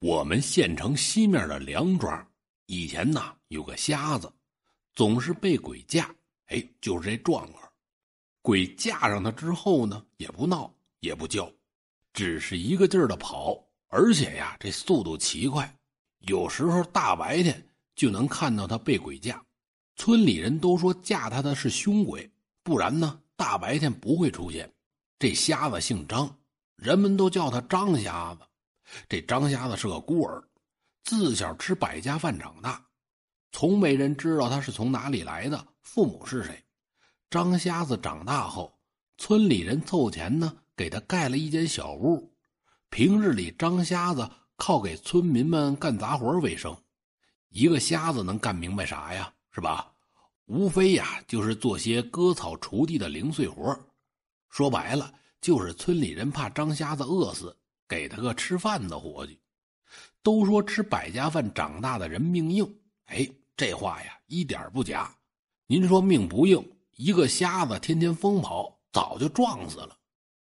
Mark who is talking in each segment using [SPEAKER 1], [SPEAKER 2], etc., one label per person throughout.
[SPEAKER 1] 我们县城西面的梁庄，以前呢有个瞎子，总是被鬼架。哎，就是这状况。鬼架上他之后呢，也不闹也不叫，只是一个劲儿的跑，而且呀，这速度奇快，有时候大白天就能看到他被鬼架。村里人都说架他的是凶鬼，不然呢，大白天不会出现。这瞎子姓张，人们都叫他张瞎子。这张瞎子是个孤儿，自小吃百家饭长大，从没人知道他是从哪里来的，父母是谁。张瞎子长大后，村里人凑钱呢，给他盖了一间小屋。平日里，张瞎子靠给村民们干杂活为生。一个瞎子能干明白啥呀？是吧？无非呀，就是做些割草、锄地的零碎活。说白了，就是村里人怕张瞎子饿死。给他个吃饭的活计，都说吃百家饭长大的人命硬。哎，这话呀一点不假。您说命不硬，一个瞎子天天疯跑，早就撞死了。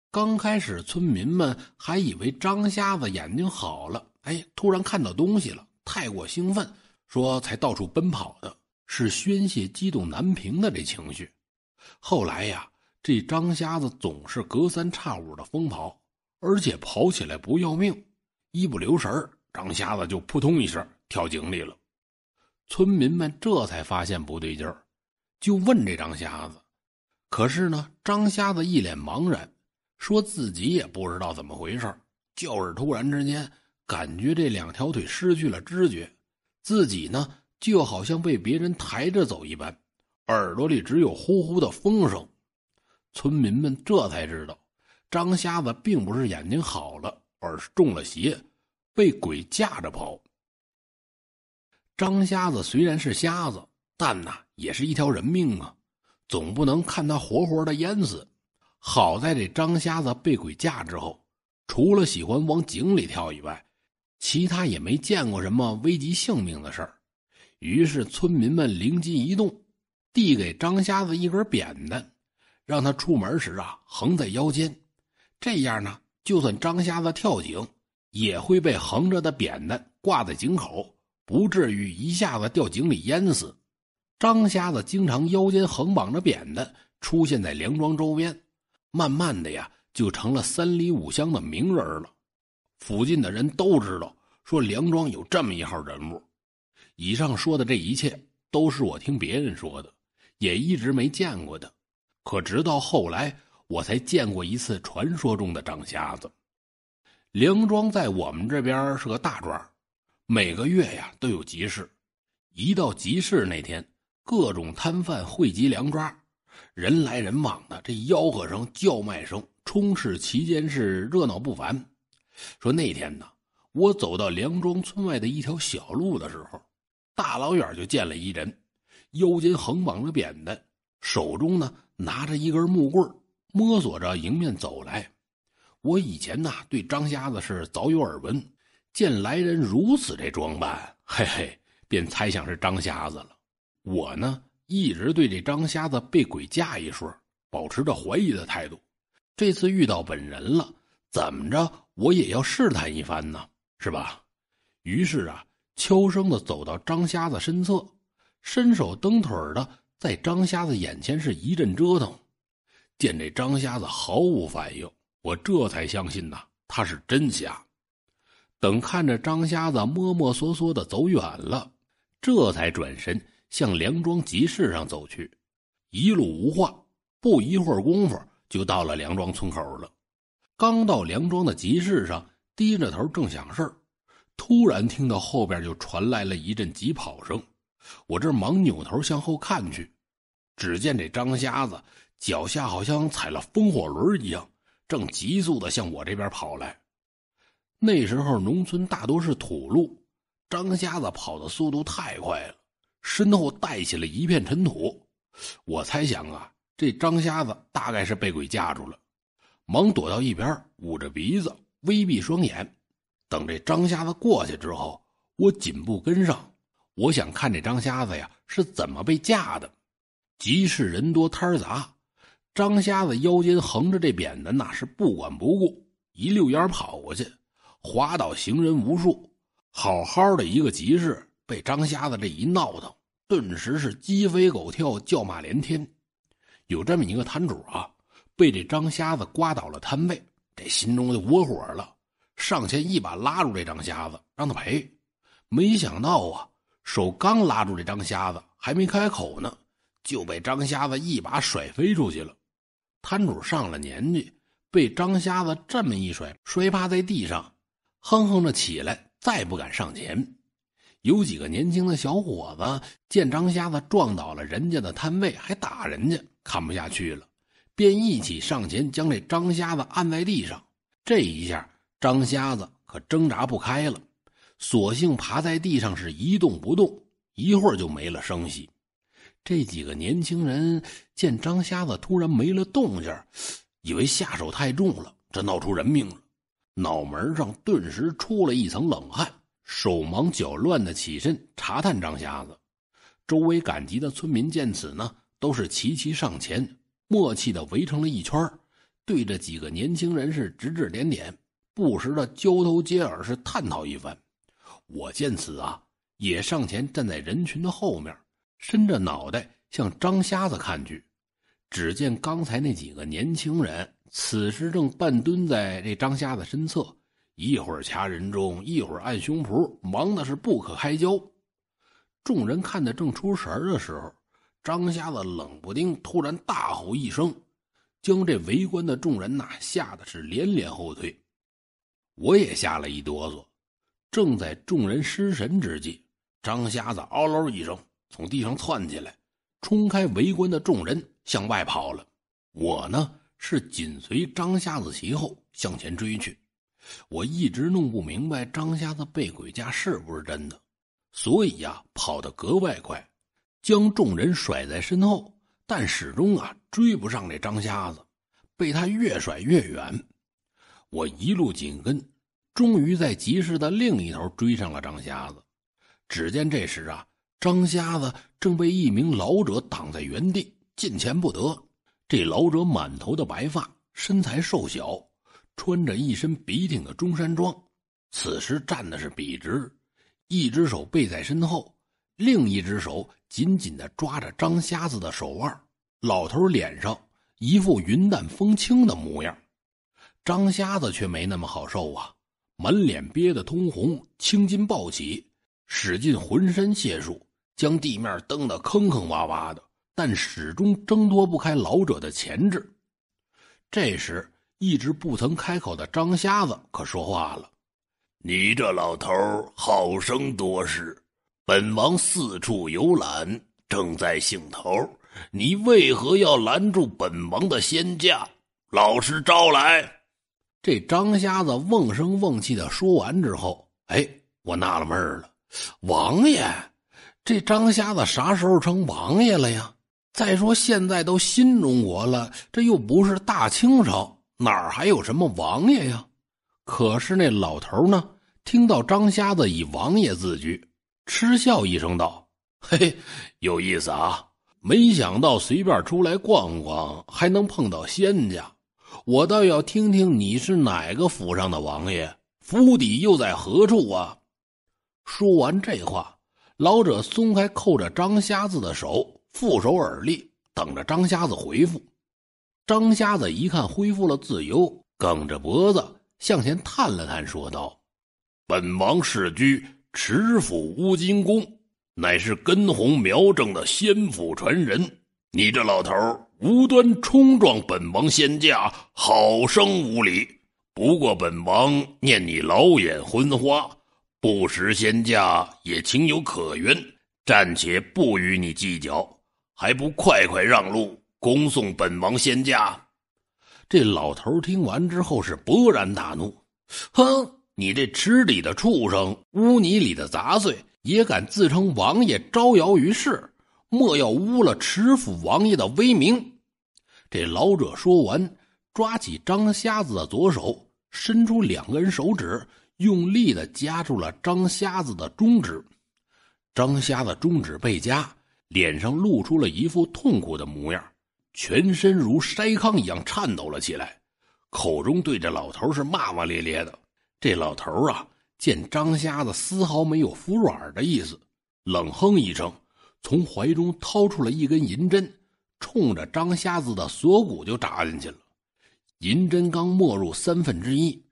[SPEAKER 1] 刚开始村民们还以为张瞎子眼睛好了，哎，突然看到东西了，太过兴奋，说才到处奔跑的，是宣泄激动难平的这情绪。后来呀，这张瞎子总是隔三差五的疯跑。而且跑起来不要命，一不留神张瞎子就扑通一声跳井里了。村民们这才发现不对劲儿，就问这张瞎子。可是呢，张瞎子一脸茫然，说自己也不知道怎么回事就是突然之间感觉这两条腿失去了知觉，自己呢就好像被别人抬着走一般，耳朵里只有呼呼的风声。村民们这才知道。张瞎子并不是眼睛好了，而是中了邪，被鬼架着跑。张瞎子虽然是瞎子，但呐也是一条人命啊，总不能看他活活的淹死。好在这张瞎子被鬼架之后，除了喜欢往井里跳以外，其他也没见过什么危及性命的事儿。于是村民们灵机一动，递给张瞎子一根扁担，让他出门时啊横在腰间。这样呢，就算张瞎子跳井，也会被横着的扁担挂在井口，不至于一下子掉井里淹死。张瞎子经常腰间横绑着扁担出现在梁庄周边，慢慢的呀，就成了三里五乡的名人了。附近的人都知道，说梁庄有这么一号人物。以上说的这一切都是我听别人说的，也一直没见过的。可直到后来。我才见过一次传说中的张瞎子。梁庄在我们这边是个大庄，每个月呀都有集市。一到集市那天，各种摊贩汇集梁庄，人来人往的，这吆喝声、叫卖声充斥其间，是热闹不凡。说那天呢，我走到梁庄村外的一条小路的时候，大老远就见了一人，腰间横绑着扁担，手中呢拿着一根木棍摸索着迎面走来，我以前呐对张瞎子是早有耳闻，见来人如此这装扮，嘿嘿，便猜想是张瞎子了。我呢一直对这张瞎子被鬼架一说保持着怀疑的态度。这次遇到本人了，怎么着我也要试探一番呢，是吧？于是啊，悄声的走到张瞎子身侧，伸手蹬腿的在张瞎子眼前是一阵折腾。见这张瞎子毫无反应，我这才相信呐，他是真瞎。等看着张瞎子摸摸索索的走远了，这才转身向梁庄集市上走去。一路无话，不一会儿功夫就到了梁庄村口了。刚到梁庄的集市上，低着头正想事儿，突然听到后边就传来了一阵急跑声。我这忙扭头向后看去，只见这张瞎子。脚下好像踩了风火轮一样，正急速的向我这边跑来。那时候农村大多是土路，张瞎子跑的速度太快了，身后带起了一片尘土。我猜想啊，这张瞎子大概是被鬼架住了，忙躲到一边，捂着鼻子，微闭双眼。等这张瞎子过去之后，我紧步跟上，我想看这张瞎子呀是怎么被架的。集市人多摊杂。张瞎子腰间横着这扁担，那是不管不顾，一溜烟跑过去，滑倒行人无数。好好的一个集市，被张瞎子这一闹腾，顿时是鸡飞狗跳，叫骂连天。有这么一个摊主啊，被这张瞎子刮倒了摊位，这心中就窝火了，上前一把拉住这张瞎子，让他赔。没想到啊，手刚拉住这张瞎子，还没开口呢，就被张瞎子一把甩飞出去了。摊主上了年纪。被张瞎子这么一甩，摔趴在地上，哼哼着起来，再不敢上前。有几个年轻的小伙子见张瞎子撞倒了人家的摊位，还打人家，看不下去了，便一起上前将这张瞎子按在地上。这一下，张瞎子可挣扎不开了，索性爬在地上是一动不动，一会儿就没了声息。这几个年轻人见张瞎子突然没了动静以为下手太重了，这闹出人命了，脑门上顿时出了一层冷汗，手忙脚乱的起身查探张瞎子。周围赶集的村民见此呢，都是齐齐上前，默契的围成了一圈，对着几个年轻人是指指点点，不时的交头接耳是探讨一番。我见此啊，也上前站在人群的后面，伸着脑袋向张瞎子看去。只见刚才那几个年轻人，此时正半蹲在这张瞎子身侧，一会儿掐人中，一会儿按胸脯，忙的是不可开交。众人看得正出神的时候，张瞎子冷不丁突然大吼一声，将这围观的众人呐吓得是连连后退。我也吓了一哆嗦。正在众人失神之际，张瞎子嗷唠一声，从地上窜起来，冲开围观的众人。向外跑了，我呢是紧随张瞎子其后向前追去。我一直弄不明白张瞎子被鬼架是不是真的，所以呀跑得格外快，将众人甩在身后，但始终啊追不上这张瞎子，被他越甩越远。我一路紧跟，终于在集市的另一头追上了张瞎子。只见这时啊，张瞎子正被一名老者挡在原地。近前不得，这老者满头的白发，身材瘦小，穿着一身笔挺的中山装，此时站的是笔直，一只手背在身后，另一只手紧紧的抓着张瞎子的手腕。老头脸上一副云淡风轻的模样，张瞎子却没那么好受啊，满脸憋得通红，青筋暴起，使尽浑身解数，将地面蹬得坑坑洼洼的。但始终挣脱不开老者的钳制。这时，一直不曾开口的张瞎子可说话了：“
[SPEAKER 2] 你这老头好生多事，本王四处游览，正在兴头，你为何要拦住本王的仙驾？老实招来！”
[SPEAKER 1] 这张瞎子瓮声瓮气的说完之后，哎，我纳了闷了：“王爷，这张瞎子啥时候成王爷了呀？”再说现在都新中国了，这又不是大清朝，哪儿还有什么王爷呀？可是那老头呢？听到张瞎子以王爷自居，嗤笑一声道：“嘿，有意思啊！没想到随便出来逛逛，还能碰到仙家。我倒要听听你是哪个府上的王爷，府邸又在何处啊？”说完这话，老者松开扣着张瞎子的手。负手而立，等着张瞎子回复。张瞎子一看恢复了自由，梗着脖子向前探了探，说道：“
[SPEAKER 2] 本王世居池府乌金宫，乃是根红苗正的仙府传人。你这老头无端冲撞本王仙驾，好生无礼。不过本王念你老眼昏花，不识仙驾也情有可原，暂且不与你计较。”还不快快让路，恭送本王仙驾！
[SPEAKER 1] 这老头听完之后是勃然大怒：“哼，你这池里的畜生，污泥里的杂碎，也敢自称王爷，招摇于世，莫要污了池府王爷的威名！”这老者说完，抓起张瞎子的左手，伸出两根手指，用力的夹住了张瞎子的中指。张瞎子中指被夹。脸上露出了一副痛苦的模样，全身如筛糠一样颤抖了起来，口中对着老头是骂骂咧咧的。这老头啊，见张瞎子丝毫没有服软的意思，冷哼一声，从怀中掏出了一根银针，冲着张瞎子的锁骨就扎进去了。银针刚没入三分之一，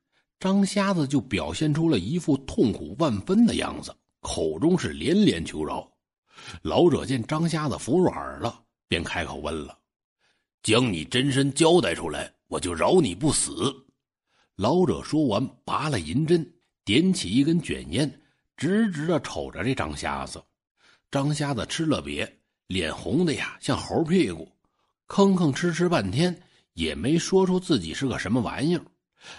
[SPEAKER 1] 张瞎子就表现出了一副痛苦万分的样子，口中是连连求饶。老者见张瞎子服软了，便开口问了：“
[SPEAKER 2] 将你真身交代出来，我就饶你不死。”
[SPEAKER 1] 老者说完，拔了银针。点起一根卷烟，直直的瞅着这张瞎子。张瞎子吃了瘪，脸红的呀像猴屁股，吭吭哧哧半天也没说出自己是个什么玩意儿。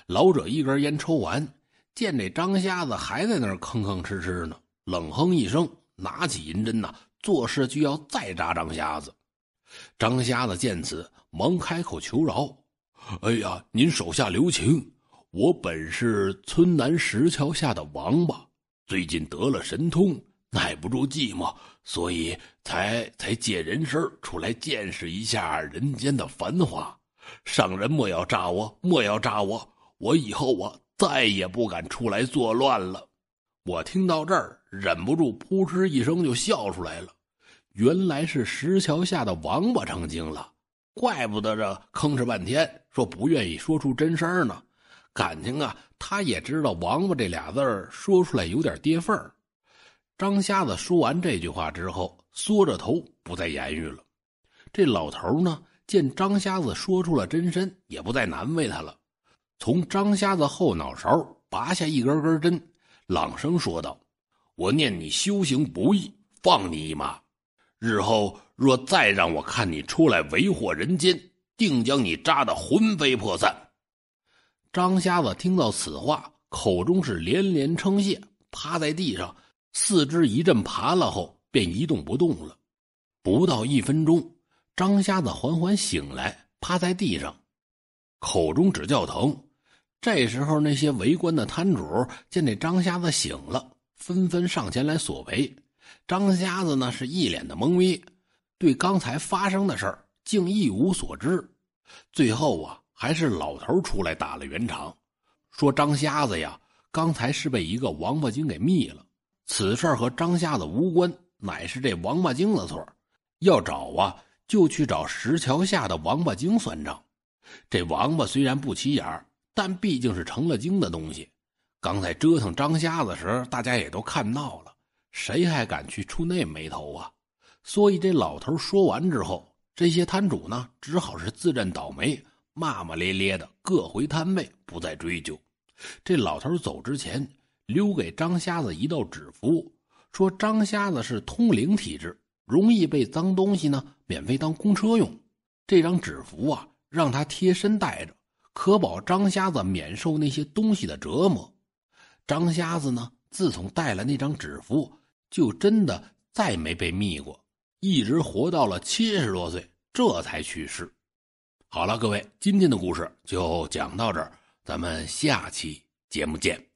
[SPEAKER 1] 老者一根烟抽完，见这张瞎子还在那儿吭吭哧哧呢，冷哼一声，拿起银针呐，作势就要再扎张瞎子。张瞎子见此，忙开口求饶：“
[SPEAKER 2] 哎呀，您手下留情。”我本是村南石桥下的王八，最近得了神通，耐不住寂寞，所以才才借人身出来见识一下人间的繁华。上人莫要炸我，莫要炸我！我以后我再也不敢出来作乱了。
[SPEAKER 1] 我听到这儿，忍不住扑哧一声就笑出来了。原来是石桥下的王八成精了，怪不得这吭哧半天，说不愿意说出真声呢。感情啊，他也知道“王八”这俩字说出来有点跌份儿。张瞎子说完这句话之后，缩着头不再言语了。这老头呢，见张瞎子说出了真身，也不再难为他了，从张瞎子后脑勺拔下一根根针，朗声说道：“
[SPEAKER 2] 我念你修行不易，放你一马。日后若再让我看你出来为祸人间，定将你扎得魂飞魄散。”
[SPEAKER 1] 张瞎子听到此话，口中是连连称谢，趴在地上，四肢一阵爬了后，便一动不动了。不到一分钟，张瞎子缓缓醒来，趴在地上，口中只叫疼。这时候，那些围观的摊主见这张瞎子醒了，纷纷上前来索赔。张瞎子呢，是一脸的懵逼，对刚才发生的事儿竟一无所知。最后啊。还是老头出来打了圆场，说张瞎子呀，刚才是被一个王八精给灭了。此事和张瞎子无关，乃是这王八精的错。要找啊，就去找石桥下的王八精算账。这王八虽然不起眼但毕竟是成了精的东西。刚才折腾张瞎子时，大家也都看到了，谁还敢去出那眉头啊？所以这老头说完之后，这些摊主呢，只好是自认倒霉。骂骂咧咧的，各回摊位，不再追究。这老头走之前，留给张瞎子一道纸符，说张瞎子是通灵体质，容易被脏东西呢免费当公车用。这张纸符啊，让他贴身带着，可保张瞎子免受那些东西的折磨。张瞎子呢，自从带了那张纸符，就真的再没被密过，一直活到了七十多岁，这才去世。好了，各位，今天的故事就讲到这儿，咱们下期节目见。